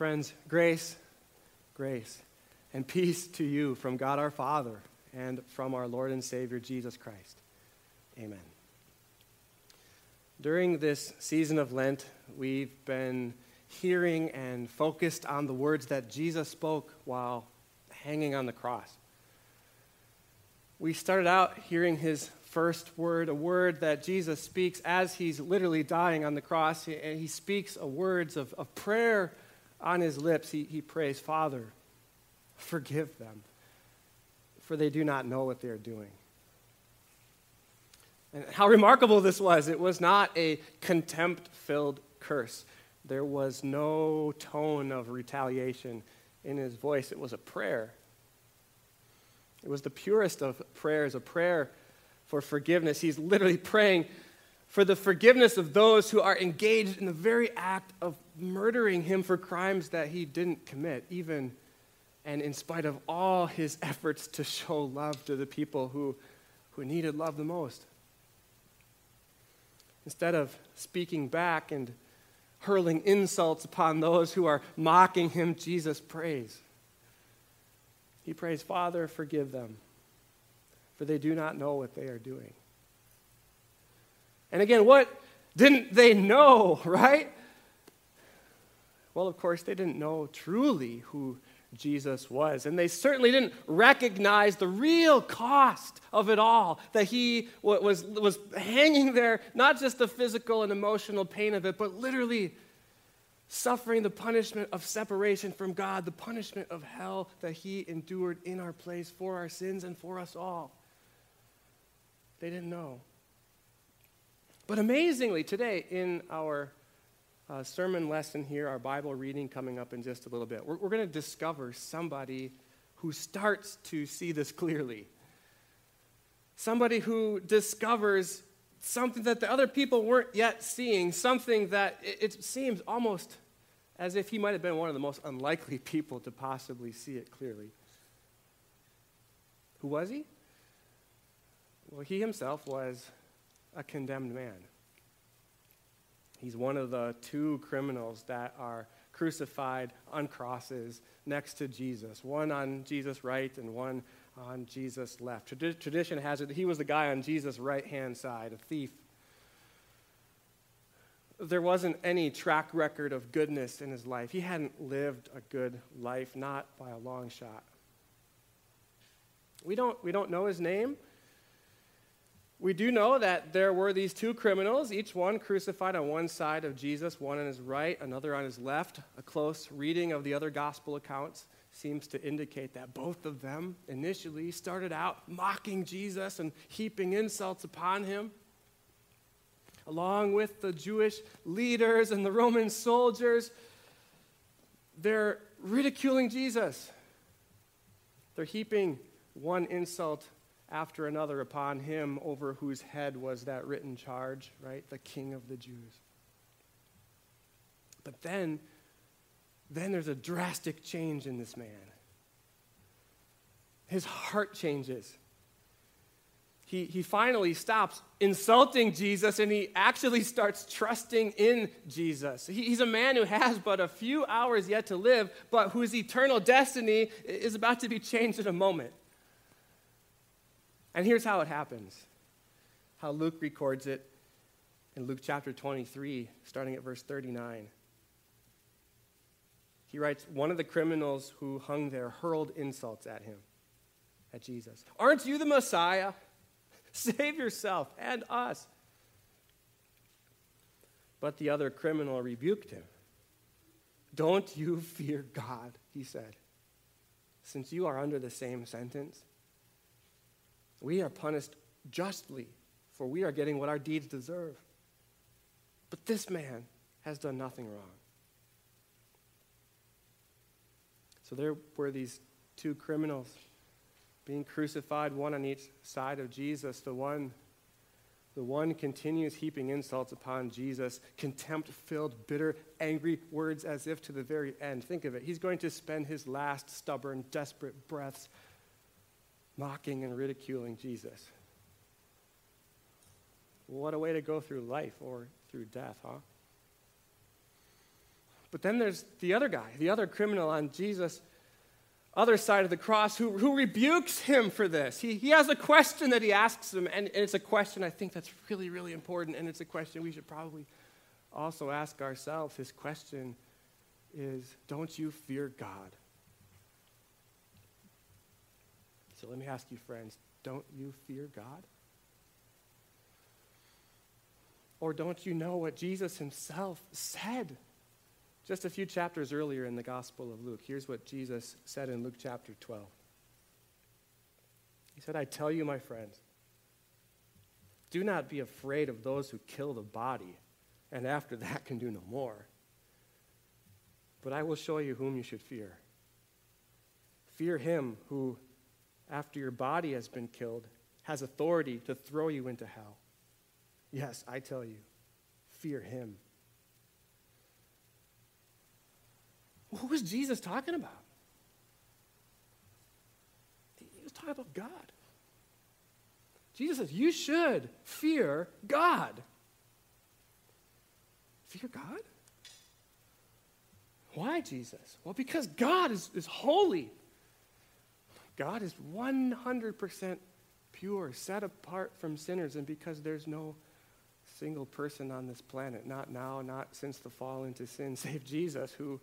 Friends, grace, grace, and peace to you from God our Father and from our Lord and Savior Jesus Christ. Amen. During this season of Lent, we've been hearing and focused on the words that Jesus spoke while hanging on the cross. We started out hearing his first word, a word that Jesus speaks as he's literally dying on the cross. And he speaks a words of, of prayer on his lips. He, he prays, Father, forgive them, for they do not know what they are doing. And how remarkable this was. It was not a contempt filled curse, there was no tone of retaliation in his voice. It was a prayer. It was the purest of prayers, a prayer for forgiveness. He's literally praying for the forgiveness of those who are engaged in the very act of murdering him for crimes that he didn't commit, even and in spite of all his efforts to show love to the people who, who needed love the most. Instead of speaking back and hurling insults upon those who are mocking him, Jesus prays. He prays, Father, forgive them, for they do not know what they are doing. And again, what didn't they know, right? Well, of course, they didn't know truly who Jesus was. And they certainly didn't recognize the real cost of it all that he was, was hanging there, not just the physical and emotional pain of it, but literally suffering the punishment of separation from God, the punishment of hell that he endured in our place for our sins and for us all. They didn't know. But amazingly, today in our uh, sermon lesson here, our Bible reading coming up in just a little bit, we're, we're going to discover somebody who starts to see this clearly. Somebody who discovers something that the other people weren't yet seeing, something that it, it seems almost as if he might have been one of the most unlikely people to possibly see it clearly. Who was he? Well, he himself was a condemned man. He's one of the two criminals that are crucified on crosses next to Jesus, one on Jesus' right and one on Jesus' left. Tradition has it that he was the guy on Jesus' right hand side, a thief. There wasn't any track record of goodness in his life. He hadn't lived a good life, not by a long shot. We don't, we don't know his name. We do know that there were these two criminals, each one crucified on one side of Jesus, one on his right, another on his left. A close reading of the other gospel accounts seems to indicate that both of them initially started out mocking Jesus and heaping insults upon him. Along with the Jewish leaders and the Roman soldiers, they're ridiculing Jesus. They're heaping one insult after another upon him over whose head was that written charge, right? The king of the Jews. But then, then there's a drastic change in this man. His heart changes. He, he finally stops insulting Jesus and he actually starts trusting in Jesus. He, he's a man who has but a few hours yet to live, but whose eternal destiny is about to be changed in a moment. And here's how it happens how Luke records it in Luke chapter 23, starting at verse 39. He writes, One of the criminals who hung there hurled insults at him, at Jesus. Aren't you the Messiah? Save yourself and us. But the other criminal rebuked him. Don't you fear God, he said, since you are under the same sentence. We are punished justly, for we are getting what our deeds deserve. But this man has done nothing wrong. So there were these two criminals being crucified, one on each side of Jesus. The one, the one continues heaping insults upon Jesus, contempt filled, bitter, angry words as if to the very end. Think of it. He's going to spend his last stubborn, desperate breaths mocking and ridiculing Jesus. What a way to go through life or through death, huh? But then there's the other guy, the other criminal on Jesus' other side of the cross who, who rebukes him for this. He, he has a question that he asks him, and, and it's a question I think that's really, really important, and it's a question we should probably also ask ourselves. His question is Don't you fear God? So let me ask you, friends, don't you fear God? Or don't you know what Jesus himself said? Just a few chapters earlier in the Gospel of Luke, here's what Jesus said in Luke chapter 12. He said, I tell you, my friends, do not be afraid of those who kill the body, and after that can do no more. But I will show you whom you should fear. Fear him who, after your body has been killed, has authority to throw you into hell. Yes, I tell you, fear him. Who was Jesus talking about? He was talking about God. Jesus says, You should fear God. Fear God? Why, Jesus? Well, because God is, is holy. God is 100% pure, set apart from sinners, and because there's no single person on this planet, not now, not since the fall into sin, save Jesus, who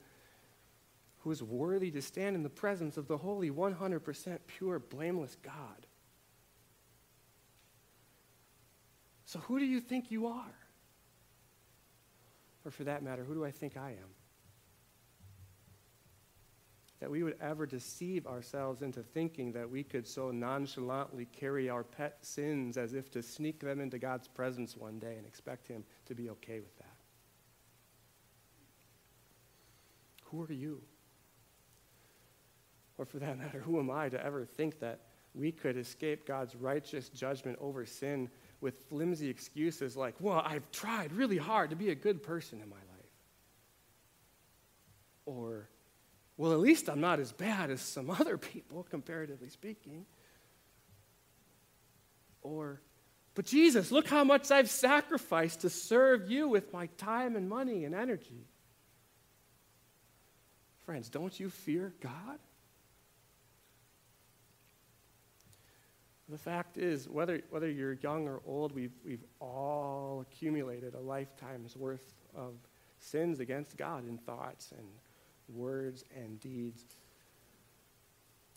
who is worthy to stand in the presence of the holy, 100% pure, blameless God. So, who do you think you are? Or, for that matter, who do I think I am? That we would ever deceive ourselves into thinking that we could so nonchalantly carry our pet sins as if to sneak them into God's presence one day and expect Him to be okay with that. Who are you? Or for that matter, who am I to ever think that we could escape God's righteous judgment over sin with flimsy excuses like, well, I've tried really hard to be a good person in my life? Or, well, at least I'm not as bad as some other people, comparatively speaking. Or, but Jesus, look how much I've sacrificed to serve you with my time and money and energy. Friends, don't you fear God? The fact is, whether, whether you're young or old, we've, we've all accumulated a lifetime's worth of sins against God in thoughts and words and deeds.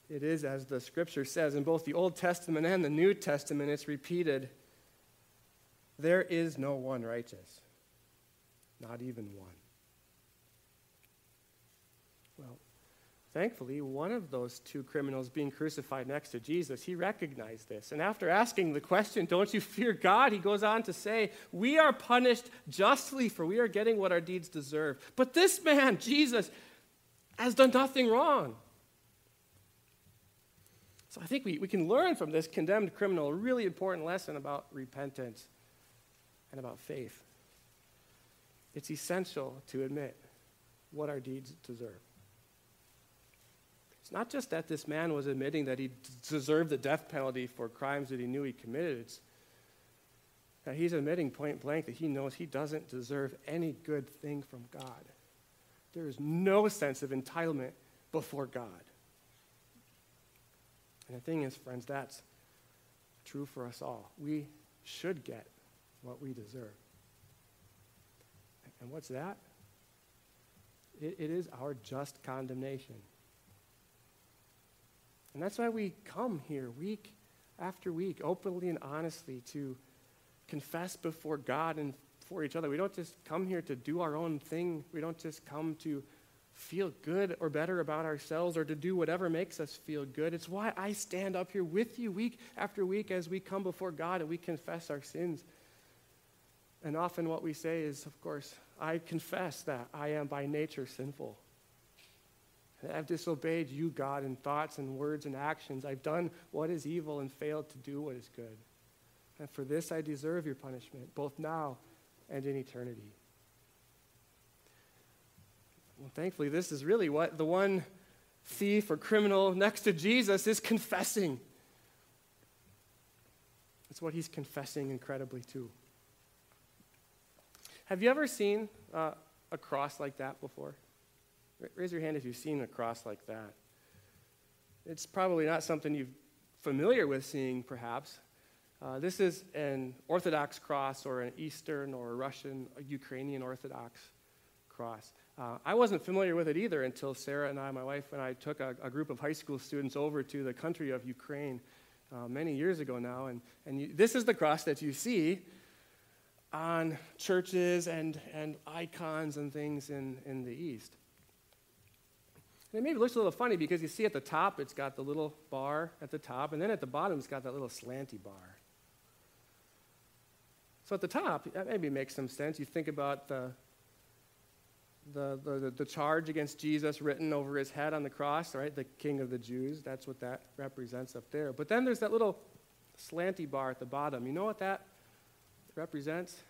It is, as the scripture says, in both the Old Testament and the New Testament, it's repeated there is no one righteous, not even one. Well, Thankfully, one of those two criminals being crucified next to Jesus, he recognized this. And after asking the question, Don't you fear God? he goes on to say, We are punished justly, for we are getting what our deeds deserve. But this man, Jesus, has done nothing wrong. So I think we, we can learn from this condemned criminal a really important lesson about repentance and about faith. It's essential to admit what our deeds deserve. It's not just that this man was admitting that he deserved the death penalty for crimes that he knew he committed. It's that he's admitting point blank that he knows he doesn't deserve any good thing from God. There is no sense of entitlement before God. And the thing is, friends, that's true for us all. We should get what we deserve. And what's that? it, it is our just condemnation. And that's why we come here week after week, openly and honestly, to confess before God and for each other. We don't just come here to do our own thing. We don't just come to feel good or better about ourselves or to do whatever makes us feel good. It's why I stand up here with you week after week as we come before God and we confess our sins. And often what we say is, of course, I confess that I am by nature sinful. I've disobeyed you, God, in thoughts and words and actions. I've done what is evil and failed to do what is good. And for this I deserve your punishment, both now and in eternity. Well, thankfully, this is really what the one thief or criminal next to Jesus is confessing. It's what he's confessing incredibly too. Have you ever seen uh, a cross like that before? Raise your hand if you've seen a cross like that. It's probably not something you're familiar with seeing, perhaps. Uh, this is an Orthodox cross or an Eastern or Russian, Ukrainian Orthodox cross. Uh, I wasn't familiar with it either until Sarah and I, my wife and I, took a, a group of high school students over to the country of Ukraine uh, many years ago now. And, and you, this is the cross that you see on churches and, and icons and things in, in the East. And it maybe looks a little funny because you see at the top it's got the little bar at the top, and then at the bottom it's got that little slanty bar. So at the top, that maybe makes some sense. You think about the, the, the, the, charge against Jesus written over his head on the cross, right? The king of the Jews. That's what that represents up there. But then there's that little slanty bar at the bottom. You know what that represents?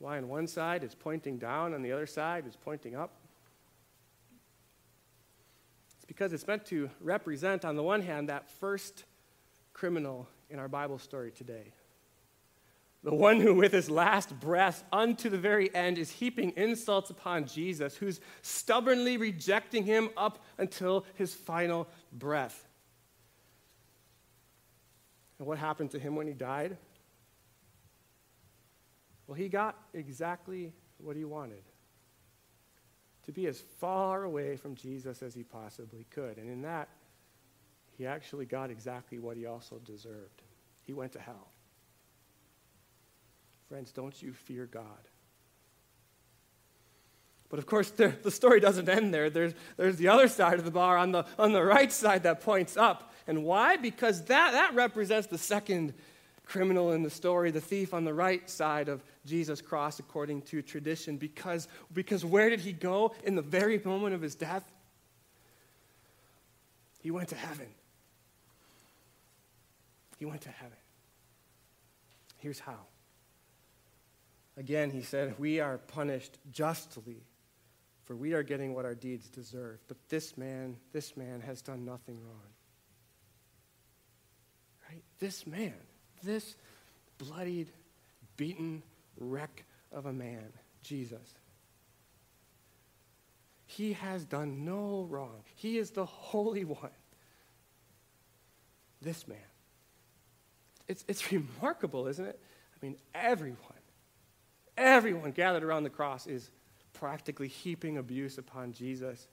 Why on one side it's pointing down, on the other side it's pointing up? It's because it's meant to represent, on the one hand, that first criminal in our Bible story today the one who, with his last breath unto the very end, is heaping insults upon Jesus, who's stubbornly rejecting him up until his final breath. And what happened to him when he died? Well, he got exactly what he wanted to be as far away from Jesus as he possibly could. And in that, he actually got exactly what he also deserved. He went to hell. Friends, don't you fear God? But of course, the, the story doesn't end there. There's, there's the other side of the bar on the, on the right side that points up. And why? Because that, that represents the second criminal in the story, the thief on the right side of Jesus' cross, according to tradition. Because, because where did he go in the very moment of his death? He went to heaven. He went to heaven. Here's how. Again, he said, We are punished justly, for we are getting what our deeds deserve. But this man, this man has done nothing wrong. Right? This man, this bloodied, beaten wreck of a man, Jesus. He has done no wrong. He is the Holy One. This man. It's, it's remarkable, isn't it? I mean, everyone everyone gathered around the cross is practically heaping abuse upon Jesus.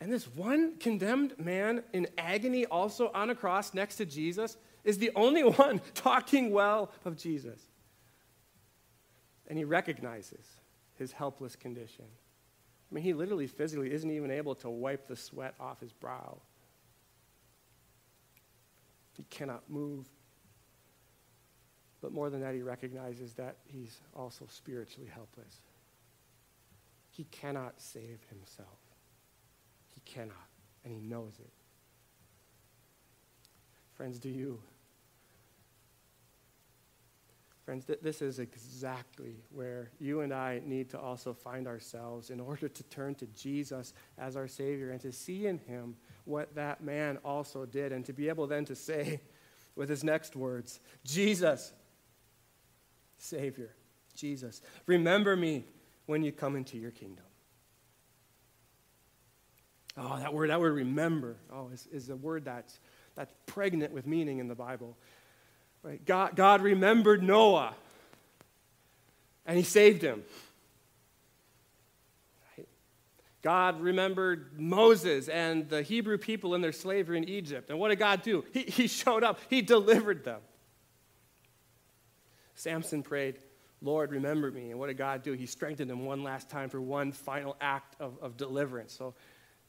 And this one condemned man in agony, also on a cross next to Jesus, is the only one talking well of Jesus. And he recognizes his helpless condition. I mean, he literally, physically isn't even able to wipe the sweat off his brow. He cannot move. But more than that, he recognizes that he's also spiritually helpless. He cannot save himself. He cannot, and he knows it. Friends, do you? Friends, th- this is exactly where you and I need to also find ourselves in order to turn to Jesus as our Savior and to see in Him what that man also did, and to be able then to say with his next words, Jesus, Savior, Jesus. Remember me when you come into your kingdom. Oh, that word, that word remember, oh, is, is a word that's, that's pregnant with meaning in the Bible. Right? God, God remembered Noah, and he saved him. God remembered Moses and the Hebrew people in their slavery in Egypt. And what did God do? He, he showed up, he delivered them. Samson prayed, Lord, remember me. And what did God do? He strengthened him one last time for one final act of, of deliverance. So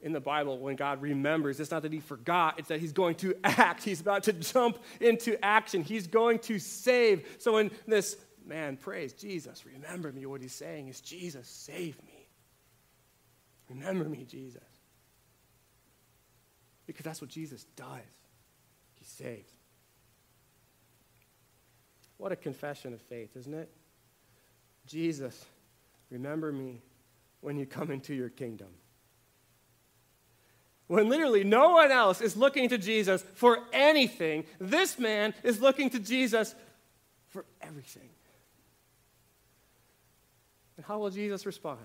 in the Bible, when God remembers, it's not that he forgot, it's that he's going to act. He's about to jump into action. He's going to save. So when this man prays, Jesus, remember me, what he's saying is, Jesus, save me. Remember me, Jesus. Because that's what Jesus does. He saves. What a confession of faith, isn't it? Jesus, remember me when you come into your kingdom. When literally no one else is looking to Jesus for anything, this man is looking to Jesus for everything. And how will Jesus respond?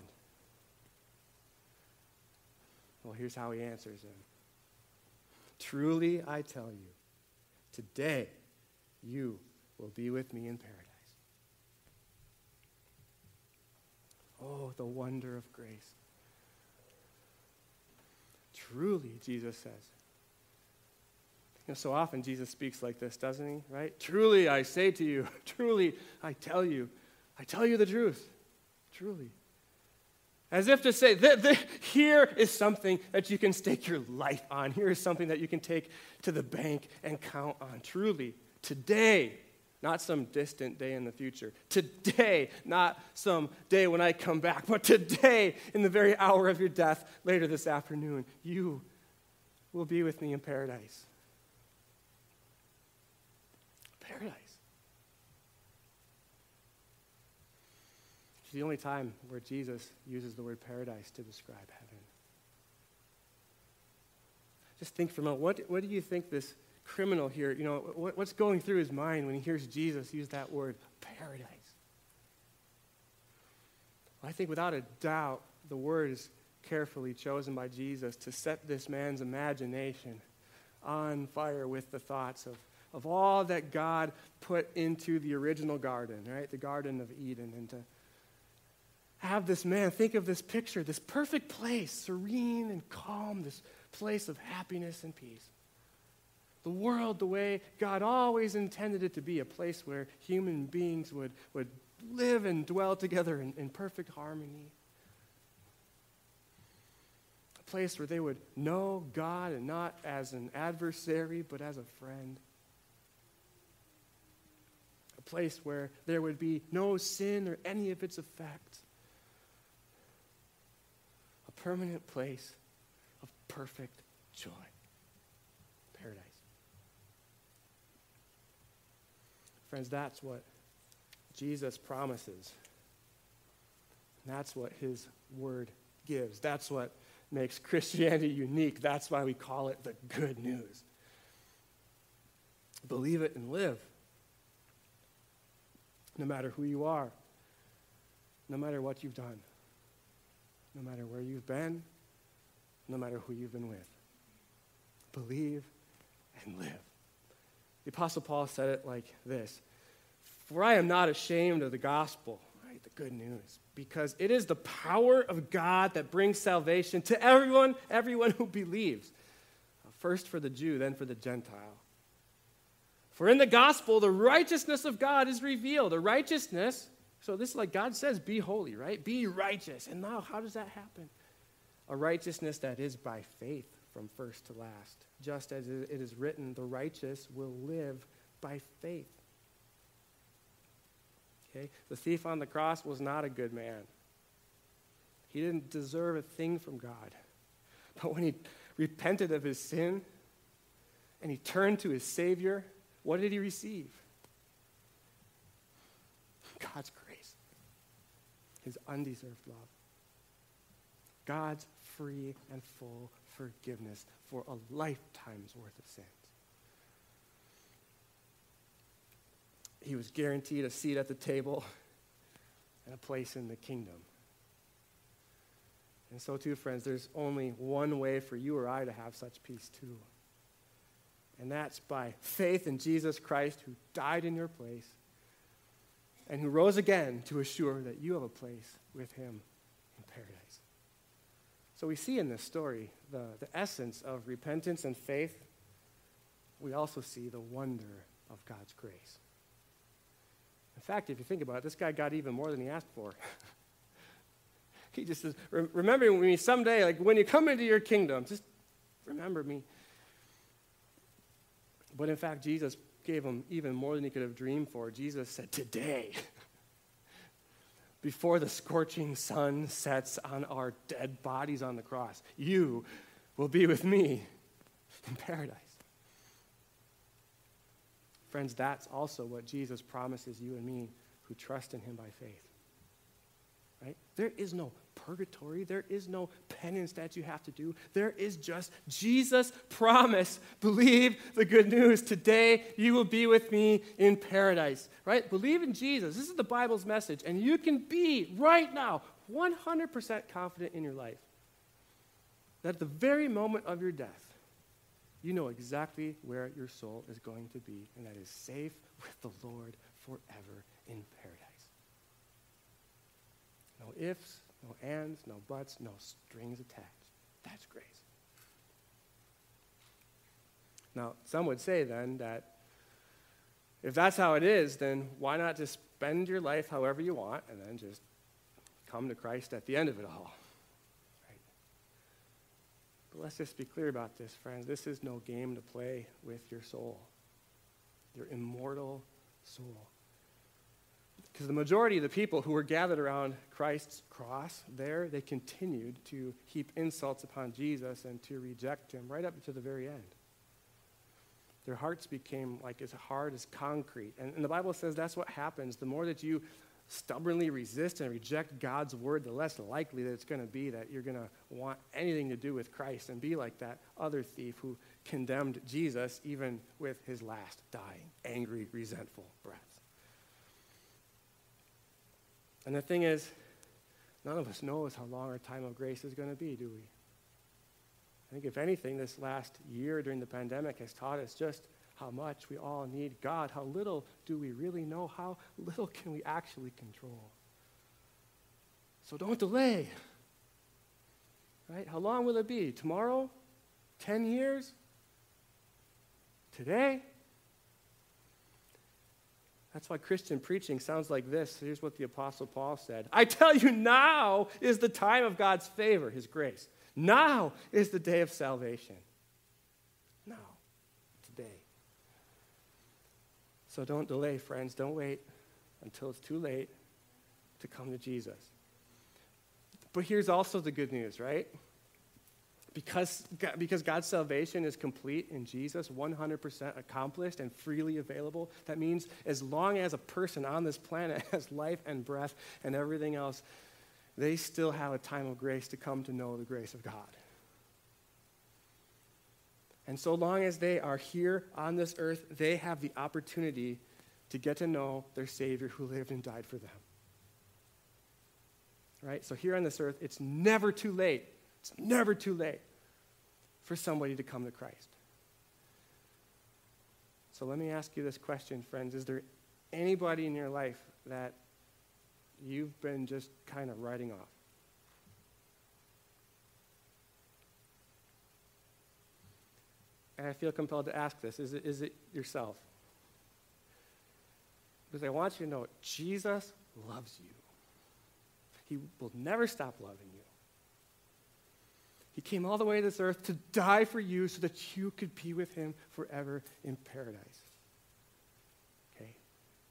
Well, here's how he answers him Truly, I tell you, today you will be with me in paradise. Oh, the wonder of grace. Truly, Jesus says. You know, so often Jesus speaks like this, doesn't he? Right? Truly, I say to you, truly, I tell you, I tell you the truth. Truly. As if to say, th- th- here is something that you can stake your life on. Here is something that you can take to the bank and count on. Truly, today, not some distant day in the future. Today, not some day when I come back, but today, in the very hour of your death, later this afternoon, you will be with me in paradise. Paradise. It's the only time where Jesus uses the word paradise to describe heaven. Just think for a moment. What, what do you think this criminal here, you know, what, what's going through his mind when he hears Jesus use that word, paradise? Well, I think without a doubt, the word is carefully chosen by Jesus to set this man's imagination on fire with the thoughts of, of all that God put into the original garden, right? The Garden of Eden, and to have this man think of this picture, this perfect place, serene and calm, this place of happiness and peace. The world, the way God always intended it to be, a place where human beings would, would live and dwell together in, in perfect harmony. A place where they would know God and not as an adversary, but as a friend. A place where there would be no sin or any of its effects A permanent place of perfect joy. Paradise. Friends, that's what Jesus promises. That's what his word gives. That's what makes Christianity unique. That's why we call it the good news. Believe it and live. No matter who you are, no matter what you've done no matter where you've been, no matter who you've been with. Believe and live. The Apostle Paul said it like this For I am not ashamed of the gospel, right? The good news, because it is the power of God that brings salvation to everyone, everyone who believes. First for the Jew, then for the Gentile. For in the gospel, the righteousness of God is revealed. A righteousness so this is like God says, be holy, right? Be righteous. And now, how does that happen? A righteousness that is by faith from first to last. Just as it is written, the righteous will live by faith. Okay? The thief on the cross was not a good man. He didn't deserve a thing from God. But when he repented of his sin and he turned to his Savior, what did he receive? God's grace his undeserved love. God's free and full forgiveness for a lifetime's worth of sins. He was guaranteed a seat at the table and a place in the kingdom. And so, too, friends, there's only one way for you or I to have such peace, too. And that's by faith in Jesus Christ, who died in your place and who rose again to assure that you have a place with him. So we see in this story the, the essence of repentance and faith. We also see the wonder of God's grace. In fact, if you think about it, this guy got even more than he asked for. he just says, Remember me someday, like when you come into your kingdom, just remember me. But in fact, Jesus gave him even more than he could have dreamed for. Jesus said, Today, before the scorching sun sets on our dead bodies on the cross, you will be with me in paradise. Friends, that's also what Jesus promises you and me who trust in him by faith. There is no purgatory. There is no penance that you have to do. There is just Jesus' promise. Believe the good news. Today you will be with me in paradise. Right? Believe in Jesus. This is the Bible's message. And you can be right now 100% confident in your life that at the very moment of your death, you know exactly where your soul is going to be, and that is safe with the Lord forever in paradise. No ifs, no ands, no buts, no strings attached. That's grace. Now, some would say then that if that's how it is, then why not just spend your life however you want and then just come to Christ at the end of it all? Right? But let's just be clear about this, friends. This is no game to play with your soul, your immortal soul. Because the majority of the people who were gathered around Christ's cross there, they continued to heap insults upon Jesus and to reject him right up to the very end. Their hearts became like as hard as concrete. And, and the Bible says that's what happens. The more that you stubbornly resist and reject God's word, the less likely that it's going to be that you're going to want anything to do with Christ and be like that other thief who condemned Jesus even with his last dying, angry, resentful breath. And the thing is, none of us knows how long our time of grace is going to be, do we? I think, if anything, this last year during the pandemic has taught us just how much we all need God. How little do we really know? How little can we actually control? So don't delay. Right? How long will it be? Tomorrow? 10 years? Today? That's why Christian preaching sounds like this. Here's what the Apostle Paul said I tell you, now is the time of God's favor, His grace. Now is the day of salvation. Now, today. So don't delay, friends. Don't wait until it's too late to come to Jesus. But here's also the good news, right? Because, because God's salvation is complete in Jesus, 100% accomplished and freely available, that means as long as a person on this planet has life and breath and everything else, they still have a time of grace to come to know the grace of God. And so long as they are here on this earth, they have the opportunity to get to know their Savior who lived and died for them. Right? So here on this earth, it's never too late it's never too late for somebody to come to Christ. So let me ask you this question, friends. Is there anybody in your life that you've been just kind of writing off? And I feel compelled to ask this is it, is it yourself? Because I want you to know Jesus loves you. He will never stop loving you. He came all the way to this earth to die for you so that you could be with him forever in paradise. Okay?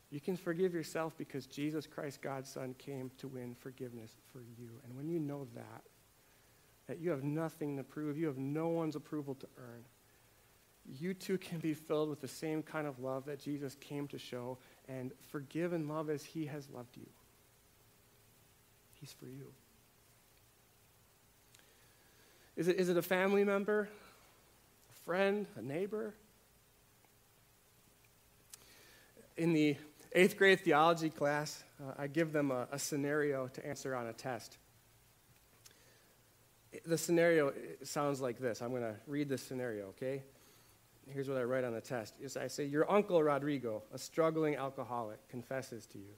You can forgive yourself because Jesus Christ, God's Son, came to win forgiveness for you. And when you know that, that you have nothing to prove, you have no one's approval to earn, you too can be filled with the same kind of love that Jesus came to show and forgive and love as he has loved you. He's for you. Is it, is it a family member, a friend, a neighbor? In the eighth grade theology class, uh, I give them a, a scenario to answer on a test. The scenario sounds like this. I'm going to read this scenario, okay? Here's what I write on the test. I say, Your uncle Rodrigo, a struggling alcoholic, confesses to you,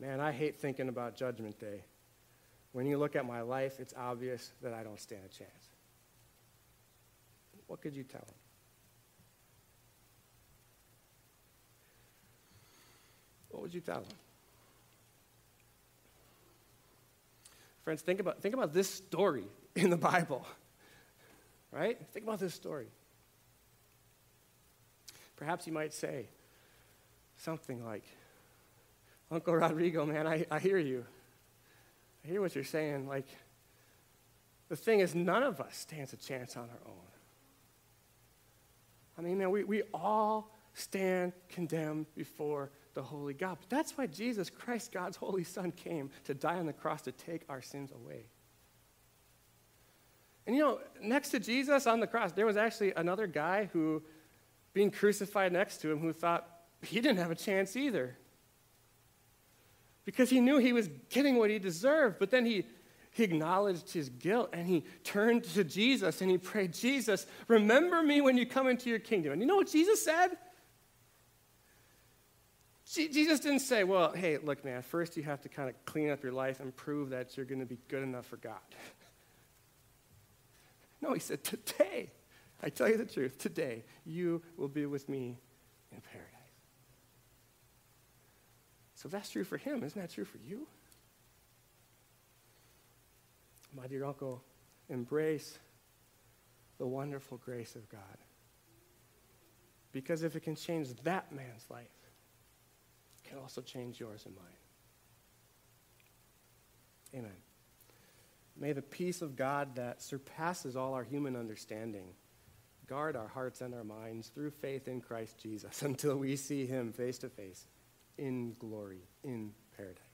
Man, I hate thinking about Judgment Day. When you look at my life, it's obvious that I don't stand a chance. What could you tell him? What would you tell him? Friends, think about, think about this story in the Bible. Right? Think about this story. Perhaps you might say something like, Uncle Rodrigo, man, I, I hear you. I hear what you're saying. Like, the thing is, none of us stands a chance on our own. I mean, man, we, we all stand condemned before the holy God. But that's why Jesus Christ, God's holy Son, came to die on the cross to take our sins away. And you know, next to Jesus on the cross, there was actually another guy who, being crucified next to him, who thought he didn't have a chance either. Because he knew he was getting what he deserved, but then he, he acknowledged his guilt and he turned to Jesus and he prayed, Jesus, remember me when you come into your kingdom. And you know what Jesus said? Jesus didn't say, well, hey, look, man, first you have to kind of clean up your life and prove that you're going to be good enough for God. No, he said, today, I tell you the truth, today, you will be with me in paradise. So if that's true for him, isn't that true for you? My dear uncle, embrace the wonderful grace of God. Because if it can change that man's life, it can also change yours and mine. Amen. May the peace of God that surpasses all our human understanding guard our hearts and our minds through faith in Christ Jesus until we see him face to face in glory, in paradise.